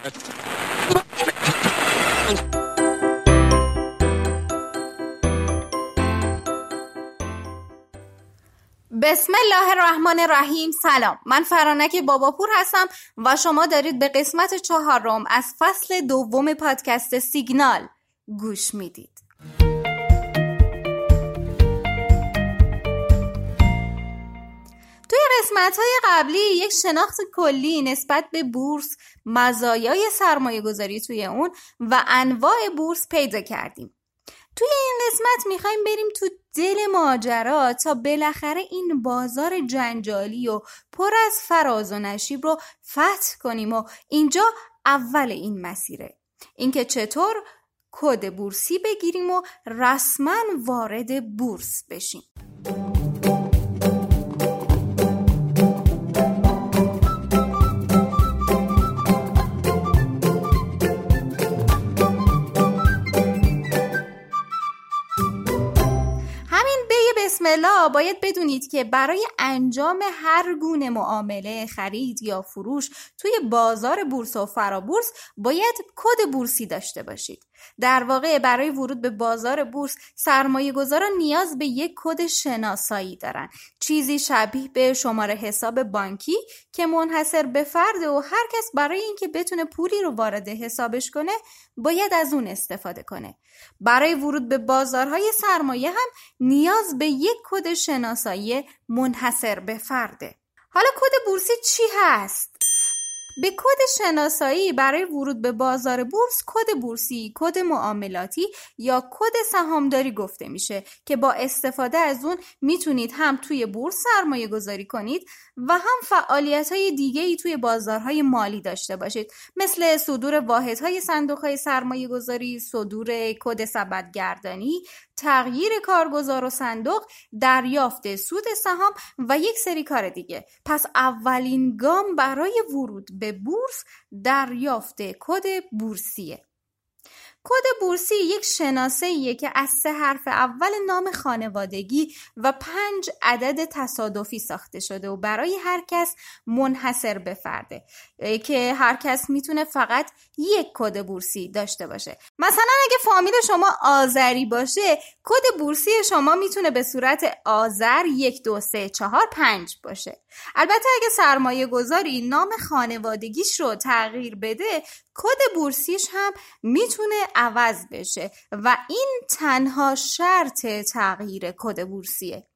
بسم الله الرحمن الرحیم. سلام. من فرانک باباپور هستم و شما دارید به قسمت چهارم از فصل دوم پادکست سیگنال گوش می‌دید. قسمت های قبلی یک شناخت کلی نسبت به بورس مزایای سرمایه گذاری توی اون و انواع بورس پیدا کردیم. توی این قسمت می‌خوایم بریم تو دل ماجرا تا بالاخره این بازار جنجالی و پر از فراز و نشیب رو فتح کنیم و اینجا اول این مسیره. اینکه چطور کد بورسی بگیریم و رسما وارد بورس بشیم. الله باید بدونید که برای انجام هر گونه معامله خرید یا فروش توی بازار بورس و فرابورس باید کد بورسی داشته باشید. در واقع برای ورود به بازار بورس سرمایه گذاران نیاز به یک کد شناسایی دارن. چیزی شبیه به شماره حساب بانکی که منحصر به فرد و هر کس برای اینکه بتونه پولی رو وارد حسابش کنه باید از اون استفاده کنه. برای ورود به بازارهای سرمایه هم نیاز به یک کد شناسایی منحصر به فرده. حالا کد بورسی چی هست؟ به کد شناسایی برای ورود به بازار بورس کد بورسی، کد معاملاتی یا کد سهامداری گفته میشه که با استفاده از اون می‌تونید هم توی بورس سرمایه گذاری کنید و هم فعالیت های دیگه ای توی بازارهای مالی داشته باشید. مثل صدور واحدهای صندوق های سرمایه گذاری، صدور کد سبدگردانی، تغییر کارگزار و صندوق دریافت سود سهام و یک سری کار دیگه. پس اولین گام برای ورود به بورس دریافت کد بورسیه. کد بورسی یک شناسه که از سه حرف اول نام خانوادگی و پنج عدد تصادفی ساخته شده و برای هر کس منحصر به فرده که هر کس می‌تونه فقط یک کد بورسی داشته باشه. مثلا اگه فامیل شما آذری باشه کد بورسی شما می‌تونه به صورت آذر یک دو سه چهار پنج باشه. البته اگه سرمایه گذاری نام خانوادگیش رو تغییر بده کد بورسیش هم می‌تونه عوض بشه و این تنها شرط تغییر کد بورسیه.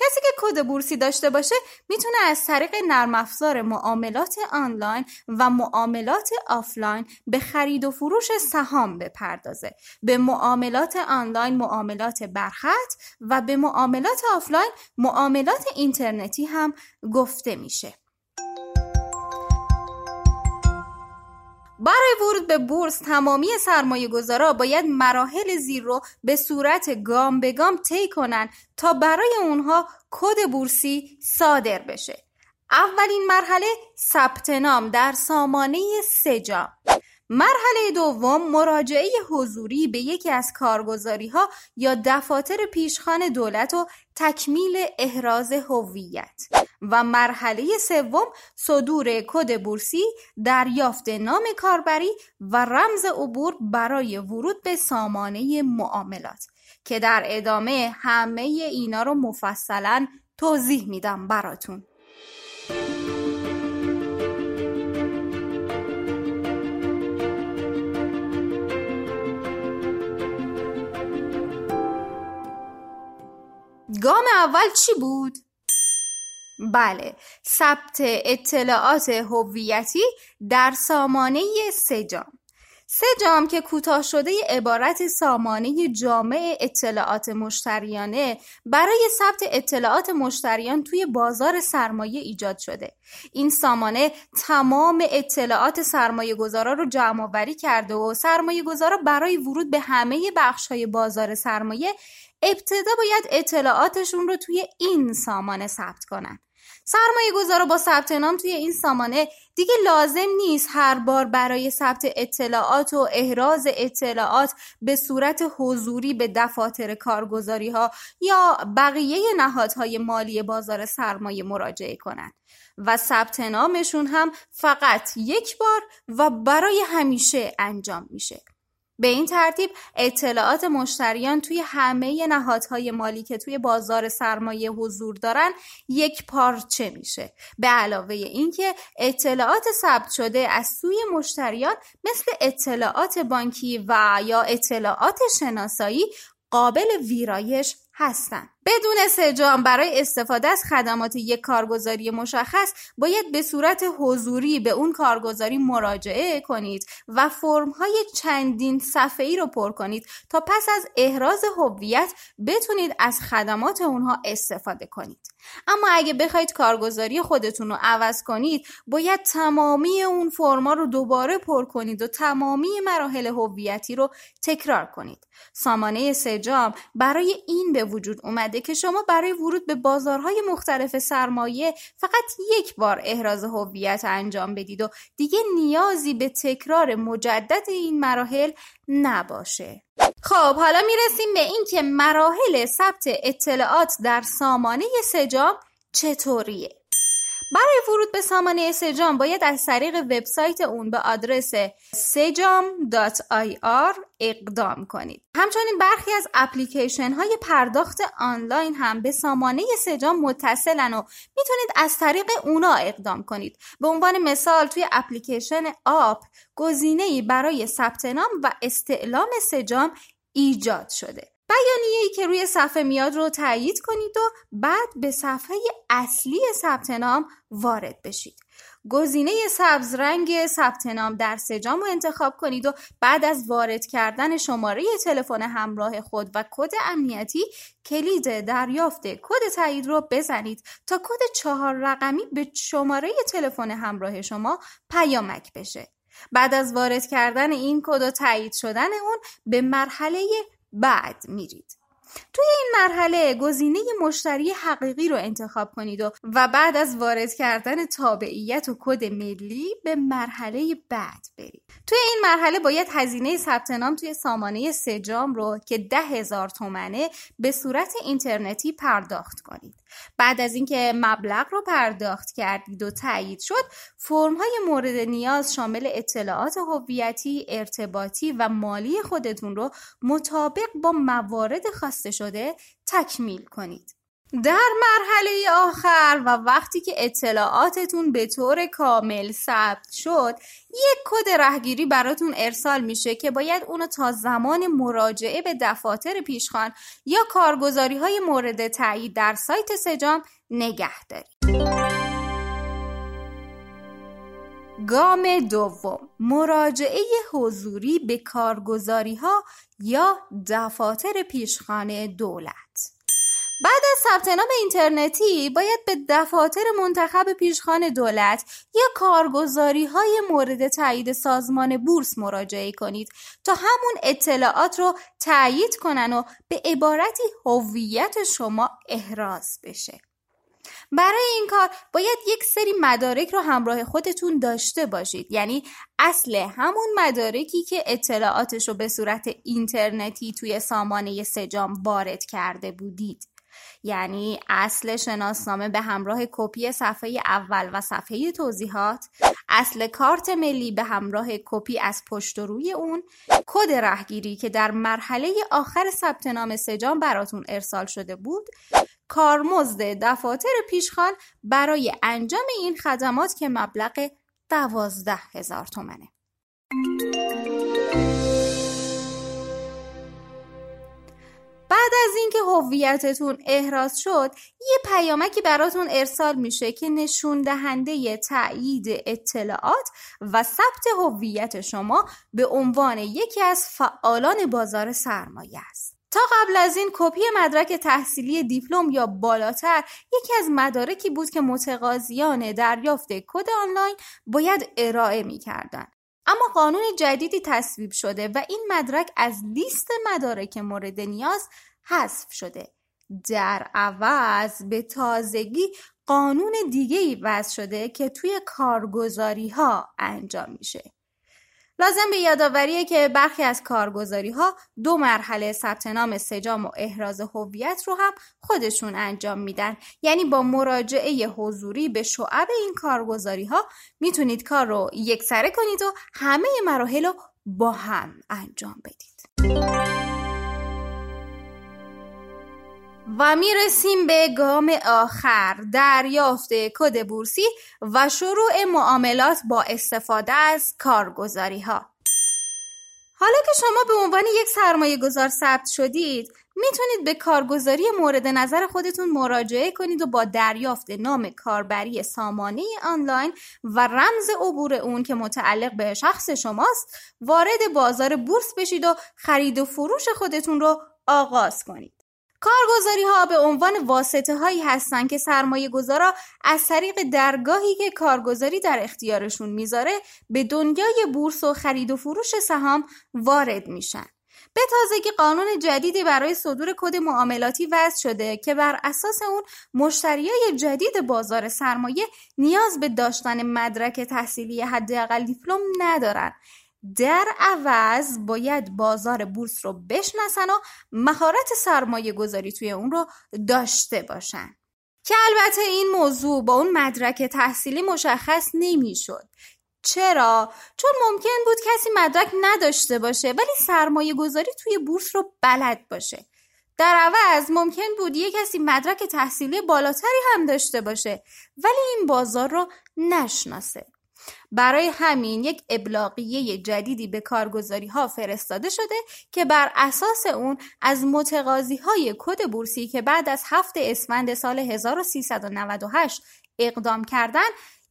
کسی که کد بورسی داشته باشه می‌تونه از طریق نرم افزار معاملات آنلاین و معاملات آفلاین به خرید و فروش سهام بپردازه. به معاملات آنلاین معاملات برخط و به معاملات آفلاین معاملات اینترنتی هم گفته میشه. برای ورود به بورس تمامی سرمایه گذارا باید مراحل زیر رو به صورت گام به گام طی کنن تا برای اونها کد بورسی صادر بشه. اولین مرحله ثبت نام در سامانه سجا مرحله دوم مراجعه حضوری به یکی از کارگزاری ها یا دفاتر پیشخان دولت و تکمیل احراز هویت. و مرحله سوم صدور کد بورسی دریافت نام کاربری و رمز عبور برای ورود به سامانه معاملات که در ادامه همه اینا رو مفصلا توضیح میدم براتون گام اول چی بود؟ بله. ثبت اطلاعات هویتی در سامانه سجام سجام که کوتاه شده عبارت سامانه جامع اطلاعات مشتریانه برای ثبت اطلاعات مشتریان توی بازار سرمایه ایجاد شده. این سامانه تمام اطلاعات سرمایه گذارا رو جمع آوری کرده و سرمایه گذارا برای ورود به همه بخش های بازار سرمایه ابتدا باید اطلاعاتشون رو توی این سامانه ثبت کنن. سرمایه گذارا با ثبت نام توی این سامانه دیگه لازم نیست هر بار برای ثبت اطلاعات و احراز اطلاعات به صورت حضوری به دفاتر کارگزاری ها یا بقیه نهادهای مالی بازار سرمایه مراجعه کنند و ثبت نامشون هم فقط یک بار و برای همیشه انجام میشه. به این ترتیب اطلاعات مشتریان توی همه نهادهای مالی که توی بازار سرمایه حضور دارن یک پارچه میشه. به علاوه اینکه اطلاعات ثبت شده از سوی مشتریان مثل اطلاعات بانکی و یا اطلاعات شناسایی قابل ویرایش هستند. بدون سجام برای استفاده از خدمات یک کارگزاری مشخص باید به صورت حضوری به اون کارگزاری مراجعه کنید و فرمهای چندین صفحه‌ای رو پر کنید تا پس از احراز هویت بتونید از خدمات اونها استفاده کنید اما اگه بخواید کارگزاری خودتون رو عوض کنید باید تمامی اون فرما رو دوباره پر کنید و تمامی مراحل هویتی رو تکرار کنید سامانه سجام برای این به وجود اومده که شما برای ورود به بازارهای مختلف سرمایه فقط یک بار احراز هویت انجام بدید و دیگه نیازی به تکرار مجدد این مراحل نباشه. خب حالا می‌رسیم به اینکه مراحل ثبت اطلاعات در سامانه سجام چطوریه؟ برای ورود به سامانه سجام باید از طریق وبسایت اون به آدرس sejam.ir اقدام کنید. همچنین برخی از اپلیکیشن های پرداخت آنلاین هم به سامانه سجام متصلن و می‌تونید از طریق اونا اقدام کنید. به عنوان مثال توی اپلیکیشن آپ گزینه‌ای برای ثبت نام و استعلام سجام ایجاد شده. بیانیه ای که روی صفحه میاد رو تایید کنید و بعد به صفحه اصلی ثبت نام وارد بشید. گزینه سبز رنگ ثبت نام در سجام رو انتخاب کنید و بعد از وارد کردن شماره تلفن همراه خود و کد امنیتی کلید دریافت کد تایید رو بزنید تا کد چهار رقمی به شماره تلفن همراه شما پیامک بشه. بعد از وارد کردن این کد و تایید شدن اون به مرحله بعد میرید. توی این مرحله گزینه مشتری حقیقی رو انتخاب کنید و, و بعد از وارد کردن تابعیت و کد ملی به مرحله بعد برید. توی این مرحله باید هزینه ثبت نام توی سامانه سجام رو که ده هزار تومنه به صورت اینترنتی پرداخت کنید. بعد از اینکه مبلغ رو پرداخت کردید و تایید شد فرم های مورد نیاز شامل اطلاعات هویتی، ارتباطی و مالی خودتون رو مطابق با موارد خواسته شده تکمیل کنید. در مرحله آخر و وقتی که اطلاعاتتون به طور کامل ثبت شد یک کد رهگیری براتون ارسال میشه که باید اونو تا زمان مراجعه به دفاتر پیشخان یا کارگزاری های مورد تایید در سایت سجام نگه دارید گام دوم مراجعه حضوری به کارگزاری ها یا دفاتر پیشخانه دولت. بعد از ثبت نام اینترنتی باید به دفاتر منتخب پیشخان دولت یا کارگزاری های مورد تایید سازمان بورس مراجعه کنید تا همون اطلاعات رو تایید کنن و به عبارتی هویت شما احراز بشه. برای این کار باید یک سری مدارک رو همراه خودتون داشته باشید. یعنی اصل همون مدارکی که اطلاعاتش رو به صورت اینترنتی توی سامانه سجام وارد کرده بودید. یعنی اصل شناسنامه به همراه کپی صفحه اول و صفحه توضیحات اصل کارت ملی به همراه کپی از پشت و روی اون کد رهگیری که در مرحله آخر ثبت نام سجام براتون ارسال شده بود کارمزد دفاتر پیشخان برای انجام این خدمات که مبلغ دوازده هزار تومنه. از اینکه هویتتون احراز شد یه پیامکی براتون ارسال میشه که نشون دهنده تایید اطلاعات و ثبت هویت شما به عنوان یکی از فعالان بازار سرمایه است. تا قبل از این کپی مدرک تحصیلی دیپلم یا بالاتر یکی از مدارکی بود که متقاضیان دریافت کد آنلاین باید ارائه می‌کردن اما قانون جدیدی تصویب شده و این مدرک از لیست مدارک مورد نیاز حذف شده. در عوض به تازگی قانون دیگه ای وضع شده که توی کارگزاری ها انجام میشه. لازم به یادآوریه که برخی از کارگزاری ها دو مرحله ثبت نام سجام و احراز هویت رو هم خودشون انجام میدن. یعنی با مراجعه حضوری به شعب این کارگزاری ها می‌تونید کار رو یکسره کنید و همه مراحل رو با هم انجام بدید. و می‌رسیم به گام آخر دریافت کد بورسی و شروع معاملات با استفاده از کارگزاری ها حالا که شما به عنوان یک سرمایه گذار ثبت شدید می‌تونید به کارگزاری مورد نظر خودتون مراجعه کنید و با دریافت نام کاربری سامانه آنلاین و رمز عبور اون که متعلق به شخص شماست وارد بازار بورس بشید و خرید و فروش خودتون رو آغاز کنید. کارگزاری ها به عنوان واسطه هایی هستند که سرمایه گذارا از طریق درگاهی که کارگزاری در اختیارشون می‌ذاره به دنیای بورس و خرید و فروش سهام وارد میشن. به تازگی قانون جدیدی برای صدور کد معاملاتی وضع شده که بر اساس اون مشتریای جدید بازار سرمایه نیاز به داشتن مدرک تحصیلی حداقل دیپلم ندارن در عوض باید بازار بورس رو بشناسن و مهارت سرمایه گذاری توی اون رو داشته باشن. که البته این موضوع با اون مدرک تحصیلی مشخص نمی‌شد. چرا؟ چون ممکن بود کسی مدرک نداشته باشه ولی سرمایه گذاری توی بورس رو بلد باشه. در عوض ممکن بود یک کسی مدرک تحصیلی بالاتری هم داشته باشه ولی این بازار رو نشناسه. برای همین یک ابلاغیه جدیدی به کارگزاری ها فرستاده شده که بر اساس اون از متقاضی های کد بورسی که بعد از هفت اسفند سال 1398 اقدام کردن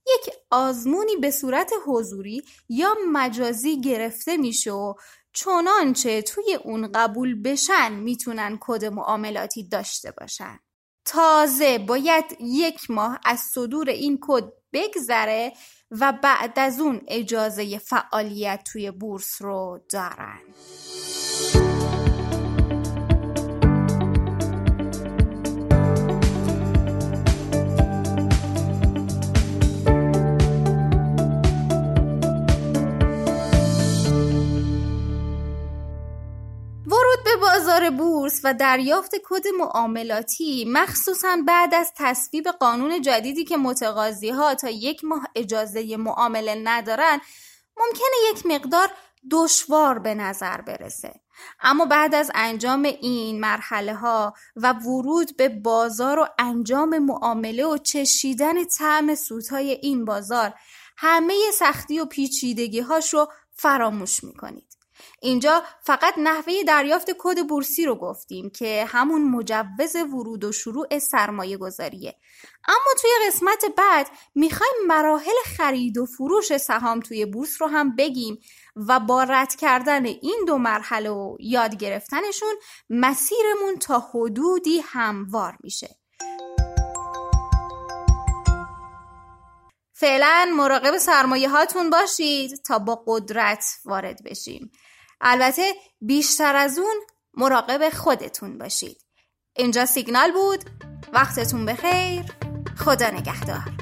یک آزمونی به صورت حضوری یا مجازی گرفته میشه و چنانچه توی اون قبول بشن می‌تونن کد معاملاتی داشته باشن. تازه باید یک ماه از صدور این کد بگذره و بعد از اون اجازه فعالیت توی بورس رو دارن. بازار بورس و دریافت کد معاملاتی مخصوصا بعد از تصویب قانون جدیدی که متقاضی ها تا یک ماه اجازه معامله ندارن ممکنه یک مقدار دشوار به نظر برسه. اما بعد از انجام این مرحله ها و ورود به بازار و انجام معامله و چشیدن طعم سودهای این بازار همه سختی و پیچیدگی هاش رو فراموش می‌کنید. اینجا فقط نحوه دریافت کد بورسی رو گفتیم که همون مجوز ورود و شروع سرمایه گذاریه اما توی قسمت بعد می‌خوایم مراحل خرید و فروش سهام توی بورس رو هم بگیم و با رد کردن این دو مرحله و یاد گرفتنشون مسیرمون تا حدودی هموار میشه. فعلا مراقب سرمایه هاتون باشید تا با قدرت وارد بشیم. البته بیشتر از اون مراقب خودتون باشید. اینجا سیگنال بود. وقتتون بخیر. خدا نگهدار.